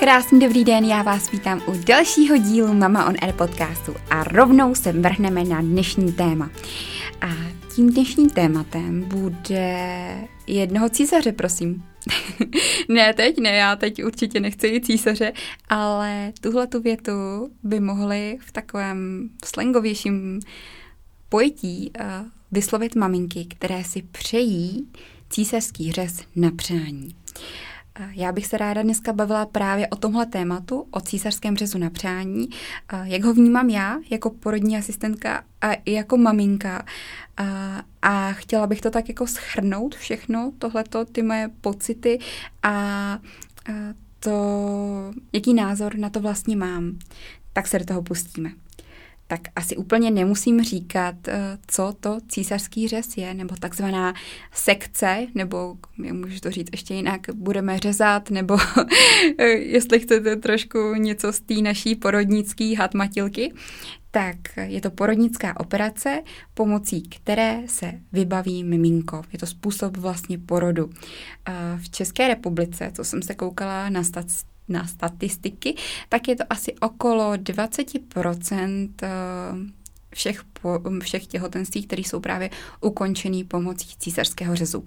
Krásný dobrý den, já vás vítám u dalšího dílu Mama on Air podcastu a rovnou se vrhneme na dnešní téma. A tím dnešním tématem bude jednoho císaře, prosím. ne teď, ne, já teď určitě nechci jít císaře, ale tuhle tu větu by mohli v takovém slangovějším pojetí uh, vyslovit maminky, které si přejí císařský řez na přání. Já bych se ráda dneska bavila právě o tomhle tématu, o císařském řezu na přání, jak ho vnímám já jako porodní asistentka a i jako maminka. A chtěla bych to tak jako schrnout všechno, tohleto, ty moje pocity a to, jaký názor na to vlastně mám. Tak se do toho pustíme tak asi úplně nemusím říkat, eh, co to císařský řez je, nebo takzvaná sekce, nebo můžu to říct ještě jinak, budeme řezat, nebo jestli chcete trošku něco z té naší porodnické hatmatilky, tak je to porodnická operace, pomocí které se vybaví miminko. Je to způsob vlastně porodu. V České republice, co jsem se koukala na na statistiky, tak je to asi okolo 20% eh, všech, po, všech těhotenství, které jsou právě ukončený pomocí císařského řezu.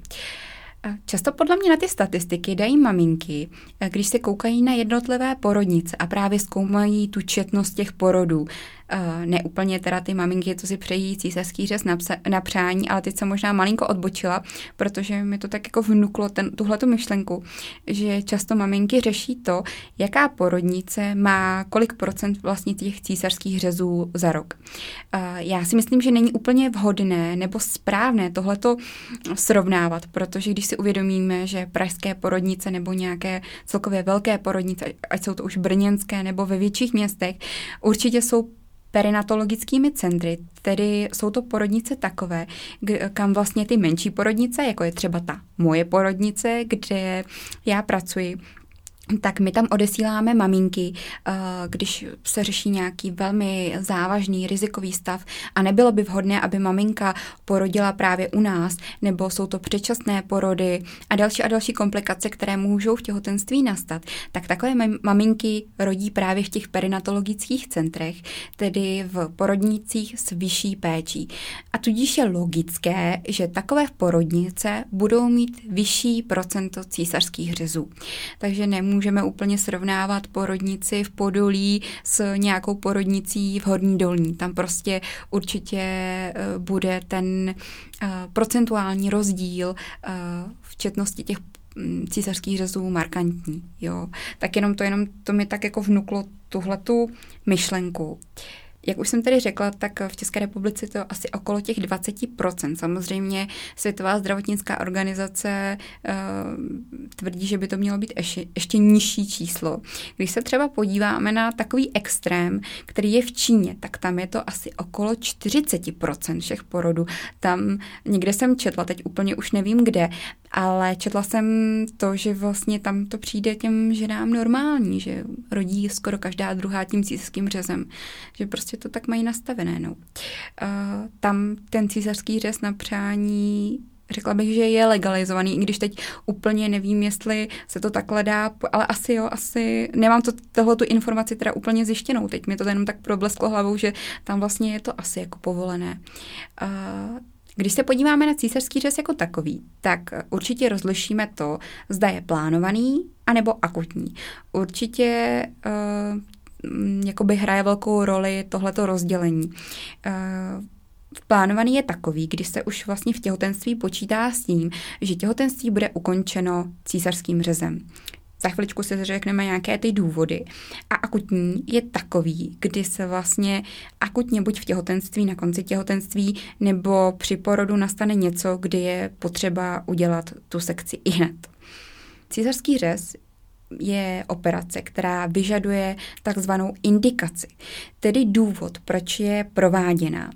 Často podle mě na ty statistiky dají maminky, eh, když se koukají na jednotlivé porodnice a právě zkoumají tu četnost těch porodů, Uh, ne úplně teda ty maminky, co si přejí císařský řez na, na přání, ale teď jsem možná malinko odbočila, protože mi to tak jako vnuklo ten, tuhleto myšlenku, že často maminky řeší to, jaká porodnice má kolik procent vlastně těch císařských řezů za rok. Uh, já si myslím, že není úplně vhodné nebo správné tohleto srovnávat, protože když si uvědomíme, že pražské porodnice nebo nějaké celkově velké porodnice, ať jsou to už brněnské nebo ve větších městech, určitě jsou perinatologickými centry, tedy jsou to porodnice takové, kam vlastně ty menší porodnice, jako je třeba ta moje porodnice, kde já pracuji, tak my tam odesíláme maminky, eh, když se řeší nějaký velmi závažný rizikový stav a nebylo by vhodné, aby maminka porodila právě u nás, nebo jsou to předčasné porody a další a další komplikace, které můžou v těhotenství nastat, tak takové maminky rodí právě v těch perinatologických centrech, tedy v porodnicích s vyšší péčí. A tudíž je logické, že takové porodnice budou mít vyšší procento císařských řezů. Takže nemůžu nemůžeme úplně srovnávat porodnici v Podolí s nějakou porodnicí v Horní Dolní. Tam prostě určitě eh, bude ten eh, procentuální rozdíl eh, v četnosti těch mm, císařských řezů markantní. Jo. Tak jenom to, jenom to mi tak jako vnuklo tuhletu myšlenku. Uh, jak už jsem tady řekla, tak v České republice to asi okolo těch 20%. Samozřejmě Světová zdravotnická organizace uh, tvrdí, že by to mělo být ještě, ještě nižší číslo. Když se třeba podíváme na takový extrém, který je v Číně, tak tam je to asi okolo 40% všech porodů. Tam někde jsem četla, teď úplně už nevím kde, ale četla jsem to, že vlastně tam to přijde těm ženám normální, že rodí skoro každá druhá tím císařským řezem, že prostě to tak mají nastavené. No. Uh, tam ten císařský řez na přání řekla bych, že je legalizovaný, i když teď úplně nevím, jestli se to takhle dá, ale asi jo, asi nemám to, tohle tu informaci teda úplně zjištěnou. Teď mi to jenom tak problesklo hlavou, že tam vlastně je to asi jako povolené. Uh, když se podíváme na císařský řez jako takový, tak určitě rozlišíme to, zda je plánovaný anebo akutní. Určitě uh, jakoby hraje velkou roli tohleto rozdělení. Uh, Plánovaný je takový, kdy se už vlastně v těhotenství počítá s tím, že těhotenství bude ukončeno císařským řezem. Za chviličku si řekneme nějaké ty důvody. A akutní je takový, kdy se vlastně akutně buď v těhotenství, na konci těhotenství, nebo při porodu nastane něco, kdy je potřeba udělat tu sekci i hned. Císařský řez je operace, která vyžaduje takzvanou indikaci, tedy důvod, proč je prováděná.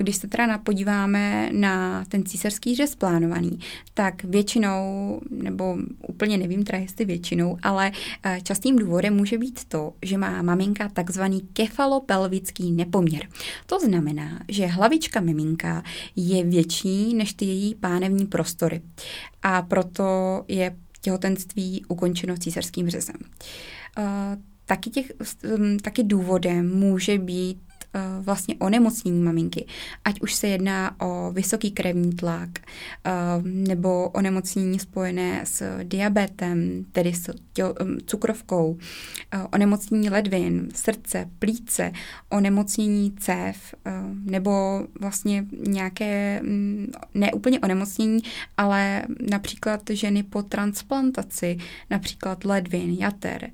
Když se teda podíváme na ten císařský řez plánovaný, tak většinou, nebo úplně nevím teda jestli většinou, ale eh, častým důvodem může být to, že má maminka takzvaný kefalopelvický nepoměr. To znamená, že hlavička miminka je větší než ty její pánevní prostory. A proto je těhotenství ukončeno císařským řezem. Taky, těch, taky důvodem může být Eh, vlastně onemocnění maminky, ať už se jedná o vysoký krevní tlak eh, nebo onemocnění spojené s diabetem, tedy s cukrovkou, eh, onemocnění ledvin, srdce, plíce, onemocnění cév nebo vlastně nějaké mm, ne úplně onemocnění, ale například ženy po transplantaci, například ledvin, jater.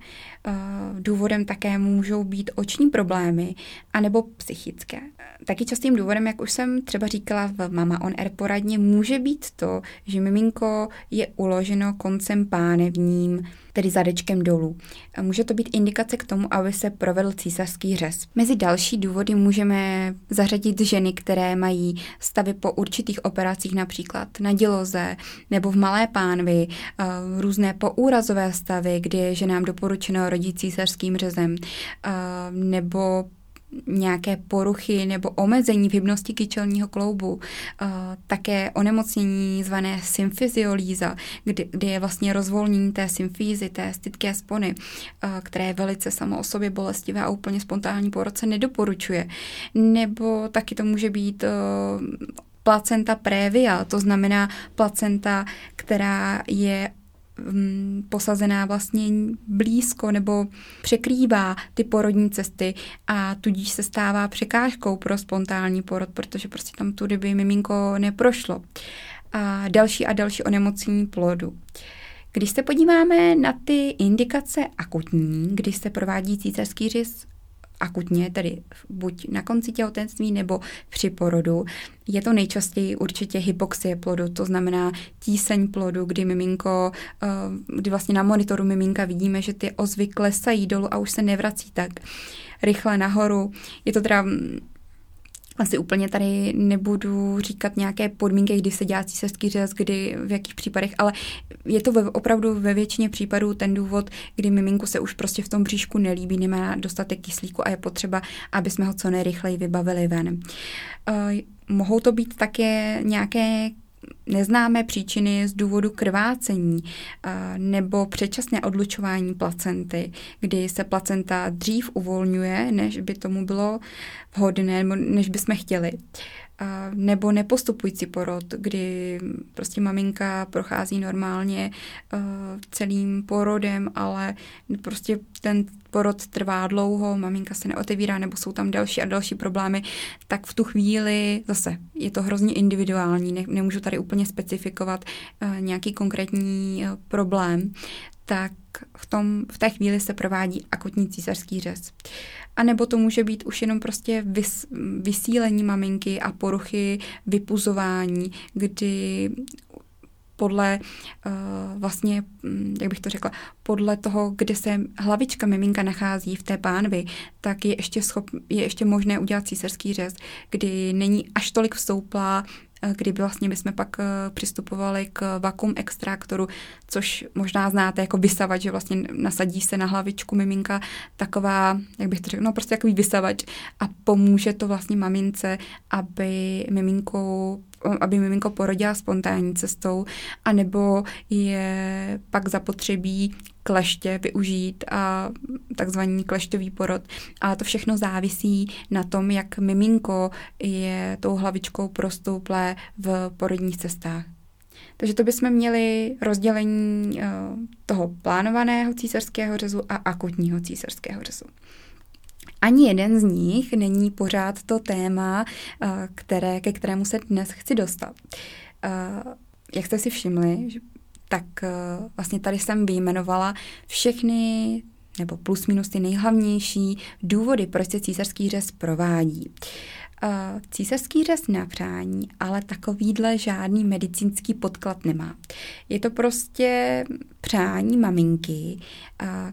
Důvodem také můžou být oční problémy anebo psychické. Taky častým důvodem, jak už jsem třeba říkala v Mama on Air poradně, může být to, že miminko je uloženo koncem pánevním, tedy zadečkem dolů. Může to být indikace k tomu, aby se provedl císařský řez. Mezi další důvody můžeme zařadit ženy, které mají stavy po určitých operacích, například na děloze nebo v malé pánvi, eh, různé poúrazové stavy, kdy je ženám doporučeno rodit císařským řezem, eh, nebo nějaké poruchy nebo omezení v hybnosti kyčelního kloubu, uh, také onemocnění zvané symfyziolíza, kdy, kdy je vlastně rozvolnění té symfízy, té stydké spony, uh, které je velice samo o sobě bolestivé a úplně spontánní porod se nedoporučuje. Nebo taky to může být uh, placenta prévia, to znamená placenta, která je posazená vlastně blízko nebo překrývá ty porodní cesty a tudíž se stává překážkou pro spontánní porod, protože prostě tam tudy by miminko neprošlo. A další a další onemocnění plodu. Když se podíváme na ty indikace akutní, když se provádí císařský řez akutně, tedy buď na konci těhotenství nebo při porodu. Je to nejčastěji určitě hypoxie plodu, to znamená tíseň plodu, kdy miminko, eh, kdy vlastně na monitoru miminka vidíme, že ty ozvy klesají dolů a už se nevrací tak rychle nahoru. Je to teda asi úplně tady nebudu říkat nějaké podmínky, kdy se dělá císařský řez, kdy, v jakých případech, ale je to ve, opravdu ve většině případů ten důvod, kdy miminku se už prostě v tom bříšku nelíbí, nemá dostatek kyslíku a je potřeba, aby jsme ho co nejrychleji vybavili ven. Uh, mohou to být také nějaké neznámé příčiny z důvodu krvácení nebo předčasné odlučování placenty, kdy se placenta dřív uvolňuje, než by tomu bylo vhodné, než bychom chtěli nebo nepostupující porod, kdy prostě maminka prochází normálně celým porodem, ale prostě ten porod trvá dlouho, maminka se neotevírá, nebo jsou tam další a další problémy, tak v tu chvíli zase je to hrozně individuální, ne, nemůžu tady úplně specifikovat nějaký konkrétní problém, tak v, tom, v té chvíli se provádí akutní císařský řez. A nebo to může být už jenom prostě vys, vysílení maminky a poruchy vypuzování, kdy podle uh, vlastně, hm, jak bych to řekla, podle toho, kde se hlavička miminka nachází v té pánvi, tak je ještě, schop, je ještě možné udělat císařský řez, kdy není až tolik vstouplá kdy vlastně bychom pak eh, přistupovali k vakuum extraktoru, což možná znáte jako vysavač, že vlastně nasadí se na hlavičku miminka taková, jak bych to řekl, no prostě takový vysavač a pomůže to vlastně mamince, aby miminkou aby miminko porodila spontánní cestou, anebo je pak zapotřebí kleště využít a takzvaný kleštový porod. A to všechno závisí na tom, jak miminko je tou hlavičkou prostouplé v porodních cestách. Takže to bychom měli rozdělení eh, toho plánovaného císařského řezu a akutního císařského řezu. Ani jeden z nich není pořád to téma, eh, které, ke kterému se dnes chci dostat. Eh, jak jste si všimli, tak eh, vlastně tady jsem vyjmenovala všechny nebo plus minus ty nejhlavnější důvody, proč se císařský řez provádí. Císařský řez na přání, ale takovýhle žádný medicínský podklad nemá. Je to prostě přání maminky,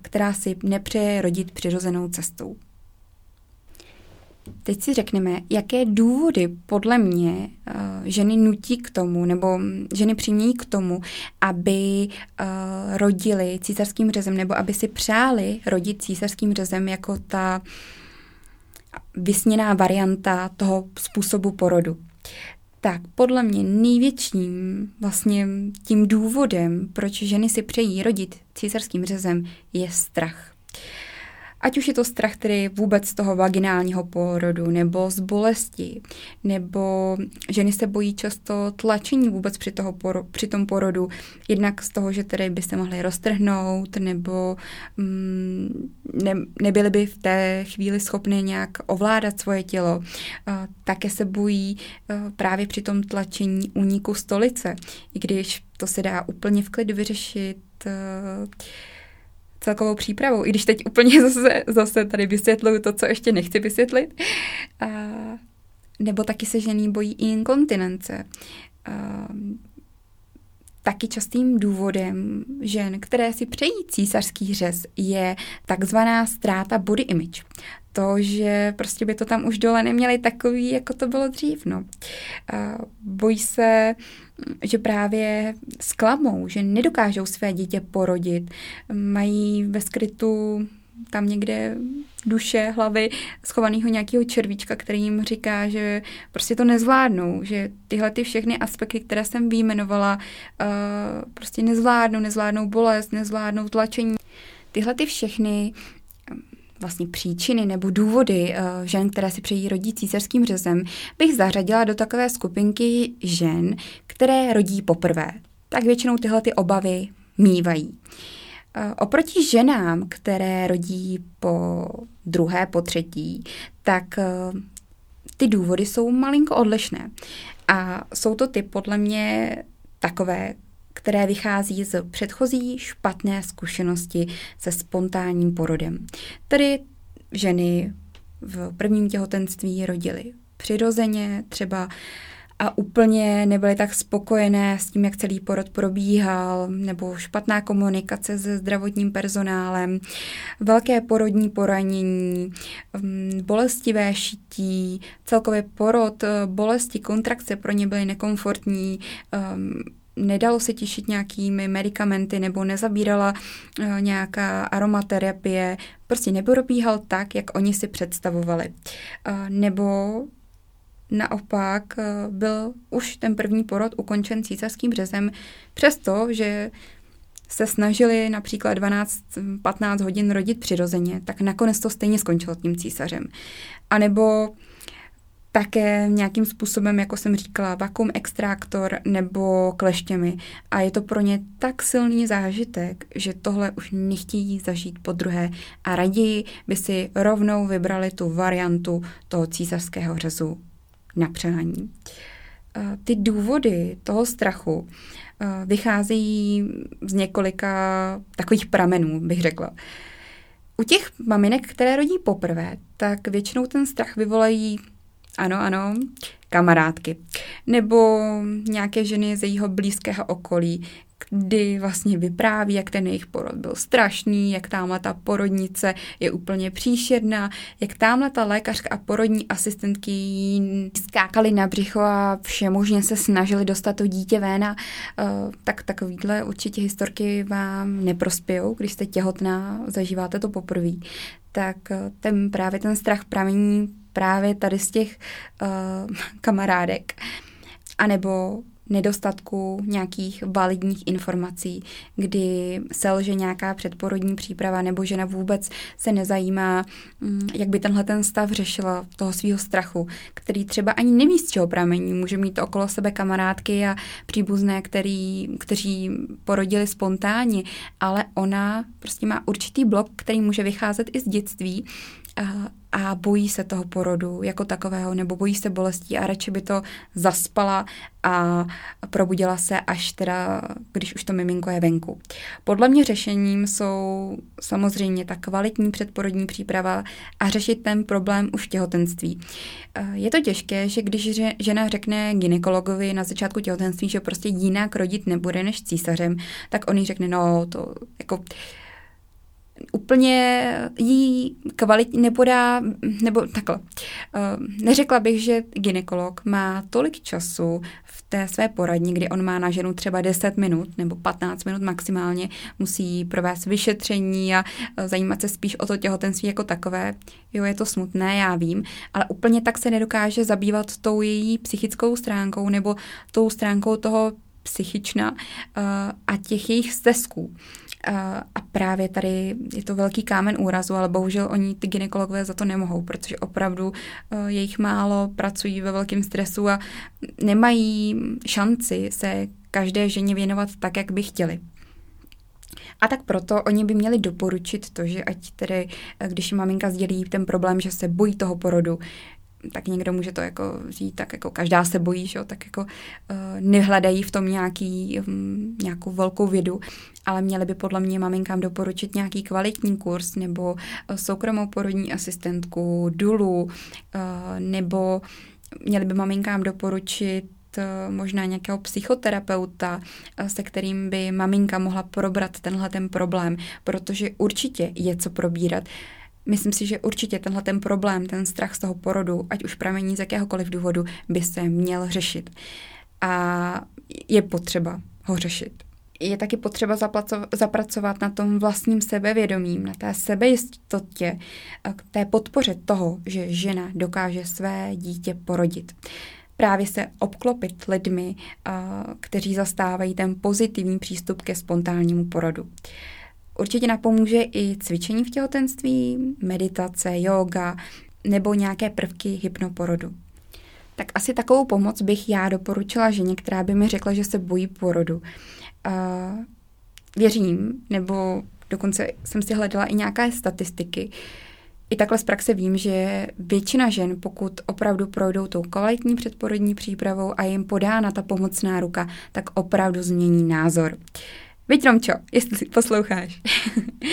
která si nepřeje rodit přirozenou cestou. Teď si řekneme, jaké důvody podle mě uh, ženy nutí k tomu, nebo ženy přimějí k tomu, aby uh, rodili císařským řezem, nebo aby si přáli rodit císařským řezem jako ta vysněná varianta toho způsobu porodu. tak podle mě největším vlastně tím důvodem, proč ženy si přejí rodit císařským řezem, je strach. Ať už je to strach tedy vůbec z toho vaginálního porodu, nebo z bolesti, nebo ženy se bojí často tlačení vůbec při, toho poro, při tom porodu, jednak z toho, že tedy by se mohly roztrhnout, nebo mm, ne, nebyly by v té chvíli schopny nějak ovládat svoje tělo. Také se bojí uh, právě při tom tlačení úniku stolice, i když to se dá úplně v klidu vyřešit uh, celkovou přípravou, i když teď úplně zase, zase tady vysvětluju to, co ještě nechci vysvětlit. A, nebo taky se ženy bojí i inkontinence. A, Taky častým důvodem žen, které si přejí císařský řez, je takzvaná ztráta body image. To, že prostě by to tam už dole neměli takový, jako to bylo dřív. No. Bojí se, že právě zklamou, že nedokážou své dítě porodit, mají ve skrytu tam někde duše, hlavy schovaného nějakého červíčka, který jim říká, že prostě to nezvládnou, že tyhle ty všechny aspekty, které jsem vyjmenovala, uh, prostě nezvládnou, nezvládnou bolest, nezvládnou tlačení. Tyhle ty všechny vlastně příčiny nebo důvody uh, žen, které si přejí rodit císařským řezem, bych zařadila do takové skupinky žen, které rodí poprvé. Tak většinou tyhle ty obavy mývají. Uh, oproti ženám, které rodí po druhé, po třetí, tak uh, ty důvody jsou malinko odlišné. A jsou to ty podle mě takové, které vychází z předchozí špatné zkušenosti se spontánním porodem. Tedy ženy v prvním těhotenství rodily přirozeně, třeba a úplně nebyly tak spokojené s tím, jak celý porod probíhal, nebo špatná komunikace se zdravotním personálem, velké porodní poranění, mm, bolestivé šití, celkově porod, bolesti, kontrakce pro ně byly nekomfortní, mm, nedalo se těšit nějakými medicamenty nebo nezabírala uh, nějaká aromaterapie, prostě neprobíhal tak, jak oni si představovali. Uh, nebo naopak uh, byl už ten první porod ukončen císařským řezem, přesto, že se snažili například 12-15 hodin rodit přirozeně, tak nakonec to stejně skončilo tím císařem. A nebo také nějakým způsobem, jako jsem říkala, vakuum extraktor nebo kleštěmi. A je to pro ně tak silný zážitek, že tohle už nechtějí zažít po druhé a raději by si rovnou vybrali tu variantu toho císařského řezu na přání. Ty důvody toho strachu vycházejí z několika takových pramenů, bych řekla. U těch maminek, které rodí poprvé, tak většinou ten strach vyvolají ano, ano, kamarádky. Nebo nějaké ženy z jejího blízkého okolí, kdy vlastně vypráví, jak ten jejich porod byl strašný, jak tamhle ta porodnice je úplně příšerná, jak tamhle ta lékařka a porodní asistentky skákali na břicho a všemožně se snažili dostat to dítě ven a uh, tak takovýhle určitě historky vám neprospějou, když jste těhotná, zažíváte to poprvé. Tak uh, ten právě ten strach pramení právě tady z těch uh, kamarádek. A nebo nedostatku nějakých validních informací, kdy selže nějaká předporodní příprava nebo žena vůbec se nezajímá, mm, jak by tenhle ten stav řešila toho svého strachu, který třeba ani neví, z čeho pramení. Může mít okolo sebe kamarádky a příbuzné, který, kteří porodili spontánně, ale ona prostě má určitý blok, který může vycházet i z dětství a, bojí se toho porodu jako takového, nebo bojí se bolestí a radši by to zaspala a probudila se až teda, když už to miminko je venku. Podle mě řešením jsou samozřejmě ta kvalitní předporodní příprava a řešit ten problém už v těhotenství. Je to těžké, že když žena řekne ginekologovi na začátku těhotenství, že prostě jinak rodit nebude než císařem, tak on jí řekne, no to jako úplně jí kvalitně nepodá, nebo takhle. Neřekla bych, že ginekolog má tolik času v té své poradní, kdy on má na ženu třeba 10 minut nebo 15 minut maximálně, musí provést vyšetření a zajímat se spíš o to těhotenství jako takové. Jo, je to smutné, já vím, ale úplně tak se nedokáže zabývat tou její psychickou stránkou nebo tou stránkou toho psychična a těch jejich stezků. A právě tady je to velký kámen úrazu, ale bohužel oni, ty ginekologové, za to nemohou, protože opravdu je jich málo, pracují ve velkém stresu a nemají šanci se každé ženě věnovat tak, jak by chtěli. A tak proto oni by měli doporučit to, že ať tedy, když maminka sdělí ten problém, že se bojí toho porodu, tak někdo může to jako říct, tak jako každá se bojí, že? tak jako uh, nehledají v tom nějaký, um, nějakou velkou vědu, ale měli by podle mě maminkám doporučit nějaký kvalitní kurz nebo uh, soukromou porodní asistentku, dulu, uh, nebo měli by maminkám doporučit možná nějakého psychoterapeuta, se kterým by maminka mohla probrat tenhle ten problém, protože určitě je co probírat. Myslím si, že určitě tenhle ten problém, ten strach z toho porodu, ať už pramení z jakéhokoliv důvodu, by se měl řešit. A je potřeba ho řešit. Je taky potřeba zapracovat na tom vlastním sebevědomím, na té sebejistotě, k té podpoře toho, že žena dokáže své dítě porodit. Právě se obklopit lidmi, kteří zastávají ten pozitivní přístup ke spontánnímu porodu. Určitě napomůže i cvičení v těhotenství, meditace, yoga nebo nějaké prvky hypnoporodu. Tak asi takovou pomoc bych já doporučila ženě, která by mi řekla, že se bojí porodu. Uh, věřím, nebo dokonce jsem si hledala i nějaké statistiky. I takhle z praxe vím, že většina žen, pokud opravdu projdou tou kvalitní předporodní přípravou a jim podána ta pomocná ruka, tak opravdu změní názor. Uh, Víď, Romčo, jestli si posloucháš,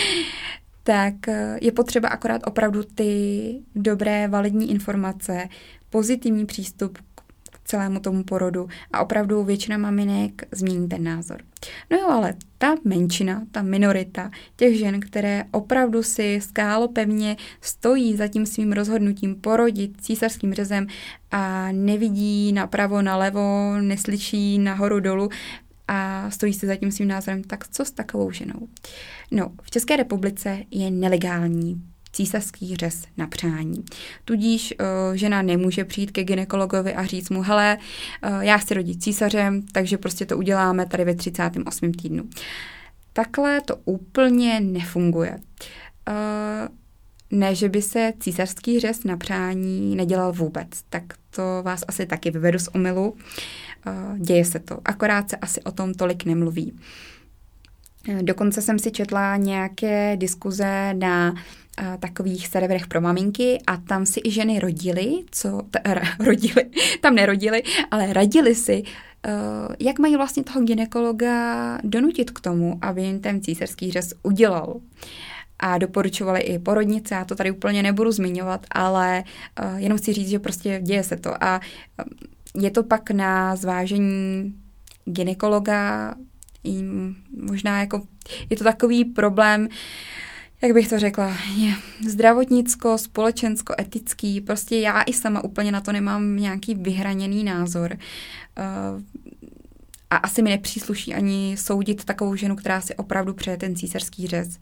tak eh, je potřeba akorát opravdu ty dobré, validní informace, pozitivní přístup k celému tomu porodu a opravdu většina maminek změní ten názor. No jo, ale ta menšina, ta minorita těch žen, které opravdu si skálo pevně stojí za tím svým rozhodnutím porodit císařským řezem a nevidí napravo, nalevo, neslyší nahoru dolů, a stojí se za tím svým názorem, tak co s takovou ženou? No, v České republice je nelegální císařský řez na přání. Tudíž uh, žena nemůže přijít ke ginekologovi a říct mu, hele, uh, já chci rodit císařem, takže prostě to uděláme tady ve 38. týdnu. Takhle to úplně nefunguje. Uh, ne, že by se císařský řez na přání nedělal vůbec, tak to vás asi taky vyvedu z omylu. Uh, děje se to, akorát se asi o tom tolik nemluví. Dokonce jsem si četla nějaké diskuze na takových serverech pro maminky a tam si i ženy rodily, co, t, r, rodily, tam nerodily, ale radili si, uh, jak mají vlastně toho ginekologa donutit k tomu, aby jim ten císařský řez udělal. A doporučovali i porodnice, já to tady úplně nebudu zmiňovat, ale uh, jenom chci říct, že prostě děje se to. A je to pak na zvážení ginekologa, možná jako, je to takový problém, jak bych to řekla, je zdravotnicko, společensko, etický, prostě já i sama úplně na to nemám nějaký vyhraněný názor. Uh, a asi mi nepřísluší ani soudit takovou ženu, která si opravdu přeje ten císařský řez.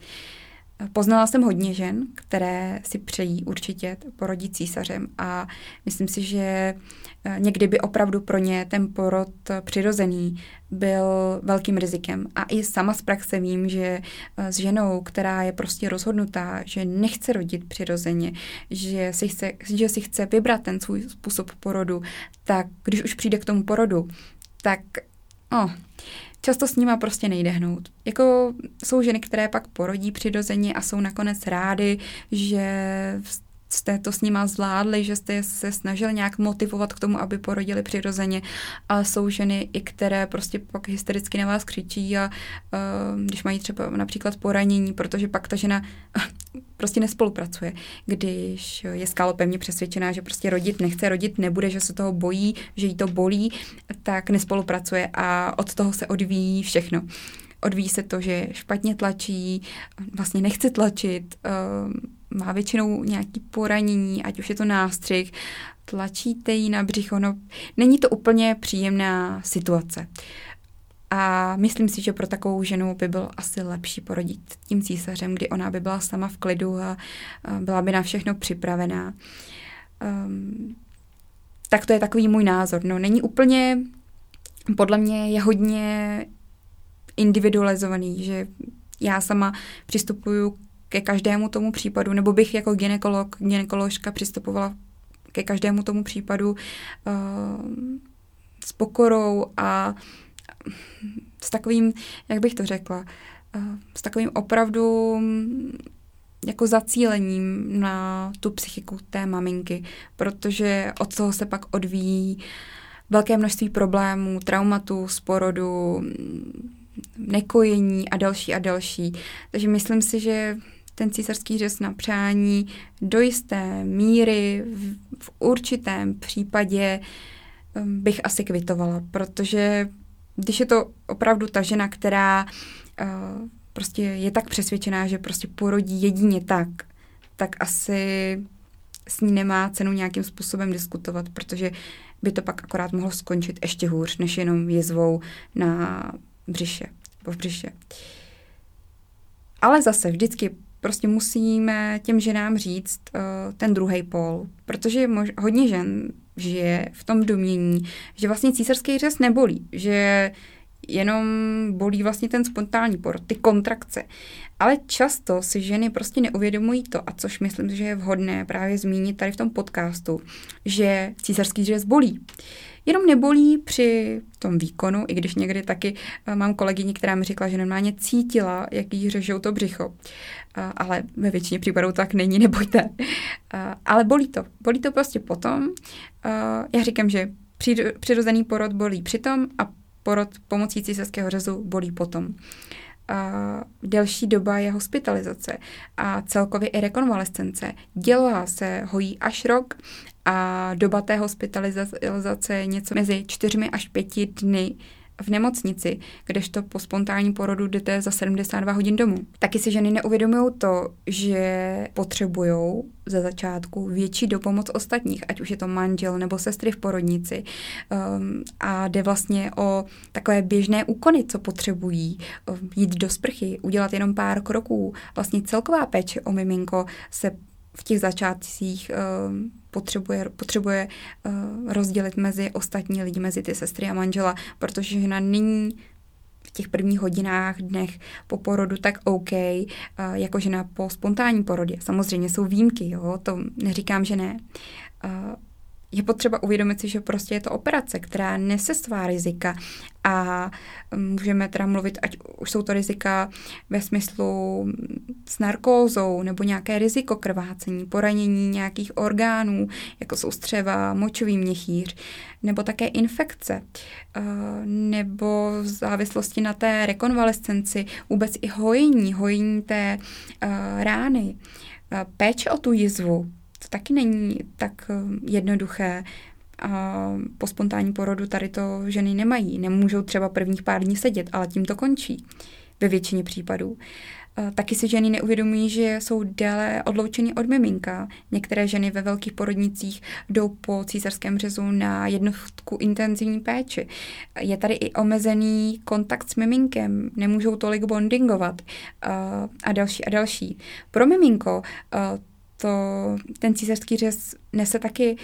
Poznala jsem hodně žen, které si přejí určitě porodit císařem a myslím si, že eh, někdy by opravdu pro ně ten porod přirozený byl velkým rizikem. A i sama z praxe vím, že eh, s ženou, která je prostě rozhodnutá, že nechce rodit přirozeně, že si chce, že si chce vybrat ten svůj způsob porodu, tak když už přijde k tomu porodu, tak oh, často s nima prostě nejde hnout. Jako jsou ženy, které pak porodí přirozeně a jsou nakonec rády, že jste to s nima zvládli, že jste se snažili nějak motivovat k tomu, aby porodili přirozeně, ale jsou ženy, i které prostě pak hystericky na vás křičí a uh, když mají třeba například poranění, protože pak ta žena prostě nespolupracuje. Když je skálopevně přesvědčená, že prostě rodit nechce, rodit nebude, že se toho bojí, že jí to bolí, tak nespolupracuje a od toho se odvíjí všechno. odvíjí se to, že špatně tlačí, vlastně nechce tlačit, má většinou nějaký poranění, ať už je to nástřih, tlačíte jí na břicho, no není to úplně příjemná situace. A myslím si, že pro takovou ženu by byl asi lepší porodit tím císařem, kdy ona by byla sama v klidu a, byla by na všechno připravená. Um, tak to je takový můj názor. No, není úplně, podle mě je hodně individualizovaný, že já sama přistupuju ke každému tomu případu, nebo bych jako ginekolog, ginekoložka přistupovala ke každému tomu případu uh, s pokorou a s takovým, jak bych to řekla, uh, s takovým opravdu jako zacílením na tu psychiku té maminky, protože od toho se pak odvíjí velké množství problémů, traumatu z porodu, nekojení a další a další. Takže myslím si, že ten císařský řez na přání do jisté míry v, v určitém případě um, bych asi kvitovala, protože když je to opravdu ta žena, která uh, prostě je tak přesvědčená, že prostě porodí jedině tak, tak asi s ní nemá cenu nějakým způsobem diskutovat, protože by to pak akorát mohlo skončit ještě hůř, než jenom jezvou na břiše, po v břiše. Ale zase vždycky prostě musíme těm ženám říct uh, ten druhý pol, protože mož, hodně žen žije v tom domění, že vlastně císařský řez nebolí, že jenom bolí vlastně ten spontánní porod, ty kontrakce. Ale často si ženy prostě neuvědomují to, a což myslím, že je vhodné právě zmínit tady v tom podcastu, že císařský řez bolí. Jenom nebolí při tom výkonu, i když někdy taky eh, mám kolegyni, která mi řekla, že normálně cítila, jak jí řežou to břicho. Eh, ale ve většině případů tak není, nebojte. Eh, ale bolí to. Bolí to prostě potom. Já říkám, že přirozený porod bolí přitom a porod pomocí císařského řezu bolí potom. A delší doba je hospitalizace a celkově i rekonvalescence. Dělá se hojí až rok a doba té hospitalizace je něco mezi čtyřmi až pěti dny v nemocnici, kdežto po spontánním porodu jdete za 72 hodin domů. Taky si ženy neuvědomují to, že potřebují ze začátku větší dopomoc ostatních, ať už je to manžel nebo sestry v porodnici. Um, a jde vlastně o takové běžné úkony, co potřebují. Um, jít do sprchy, udělat jenom pár kroků. Vlastně celková péče o miminko se v těch začátcích uh, potřebuje, potřebuje uh, rozdělit mezi ostatní lidi, mezi ty sestry a manžela, protože žena není v těch prvních hodinách, dnech po porodu tak OK, uh, jako žena po spontánním porodě. Samozřejmě jsou výjimky, jo, to neříkám, že ne. Je potřeba uvědomit si, že prostě je to operace, která nese svá rizika a můžeme teda mluvit, ať už jsou to rizika ve smyslu s narkózou nebo nějaké riziko krvácení, poranění nějakých orgánů, jako jsou střeva, močový měchýř, nebo také infekce, eh, nebo v závislosti na té rekonvalescenci, vůbec i hojení, hojení té eh, rány, eh, péče o tu jizvu, to taky není tak jednoduché. A po spontánním porodu tady to ženy nemají. Nemůžou třeba prvních pár dní sedět, ale tím to končí ve většině případů. Taky si ženy neuvědomují, že jsou déle odloučeny od miminka. Některé ženy ve velkých porodnicích jdou po císařském řezu na jednotku intenzivní péči. Je tady i omezený kontakt s miminkem, nemůžou tolik bondingovat a další a další. Pro miminko to, ten císařský řez nese taky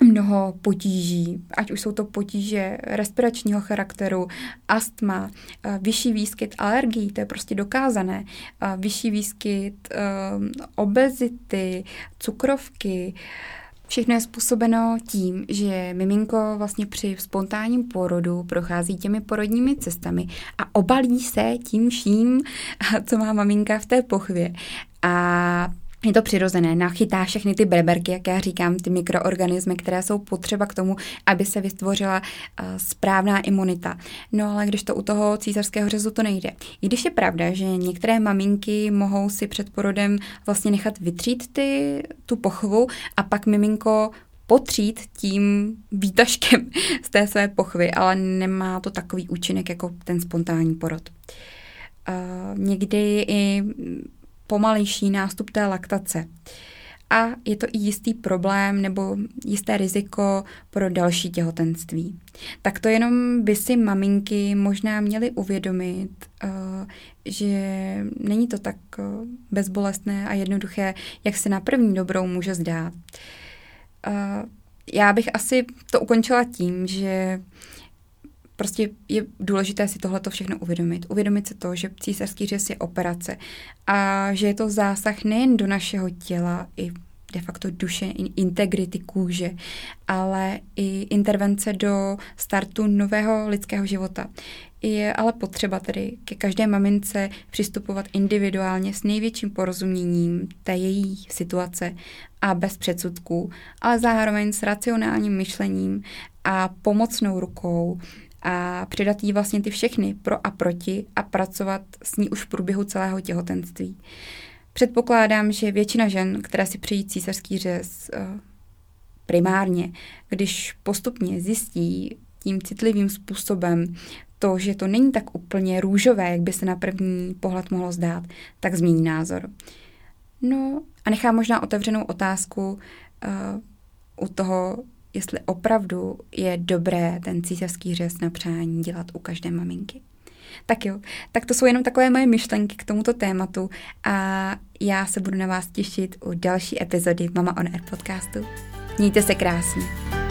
mnoho potíží, ať už jsou to potíže respiračního charakteru, astma, eh, vyšší výskyt alergií, to je prostě dokázané, eh, vyšší výskyt eh, obezity, cukrovky, Všechno je způsobeno tím, že miminko vlastně při spontánním porodu prochází těmi porodními cestami a obalí se tím vším, co má maminka v té pochvě. A je to přirozené, nachytá všechny ty breberky, jak já říkám, ty mikroorganismy, které jsou potřeba k tomu, aby se vytvořila uh, správná imunita. No ale když to u toho císařského řezu to nejde. I když je pravda, že některé maminky mohou si před porodem vlastně nechat vytřít ty, tu pochvu a pak miminko potřít tím výtažkem z té své pochvy, ale nemá to takový účinek jako ten spontánní porod. Uh, někdy i pomalejší nástup té laktace. A je to i jistý problém nebo jisté riziko pro další těhotenství. Tak to jenom by si maminky možná měly uvědomit, uh, že není to tak uh, bezbolestné a jednoduché, jak se na první dobrou může zdát. Uh, já bych asi to ukončila tím, že prostě je důležité si tohleto všechno uvědomit. Uvědomit si to, že císařský řez je operace a že je to zásah nejen do našeho těla i de facto duše, integrity kůže, ale i intervence do startu nového lidského života. Je ale potřeba tedy ke každé mamince přistupovat individuálně s největším porozuměním té její situace a bez předsudků, ale zároveň s racionálním myšlením a pomocnou rukou a přidat jí vlastně ty všechny pro a proti a pracovat s ní už v průběhu celého těhotenství. Předpokládám, že většina žen, které si přejí císařský řez eh, primárně, když postupně zjistí tím citlivým způsobem to, že to není tak úplně růžové, jak by se na první pohled mohlo zdát, tak změní názor. No a nechám možná otevřenou otázku uh, u toho, jestli opravdu je dobré ten císařský řez na přání dělat u každé maminky. Tak jo, tak to jsou jenom takové moje myšlenky k tomuto tématu a já se budu na vás těšit u další epizody Mama on Air podcastu. Mějte se krásně.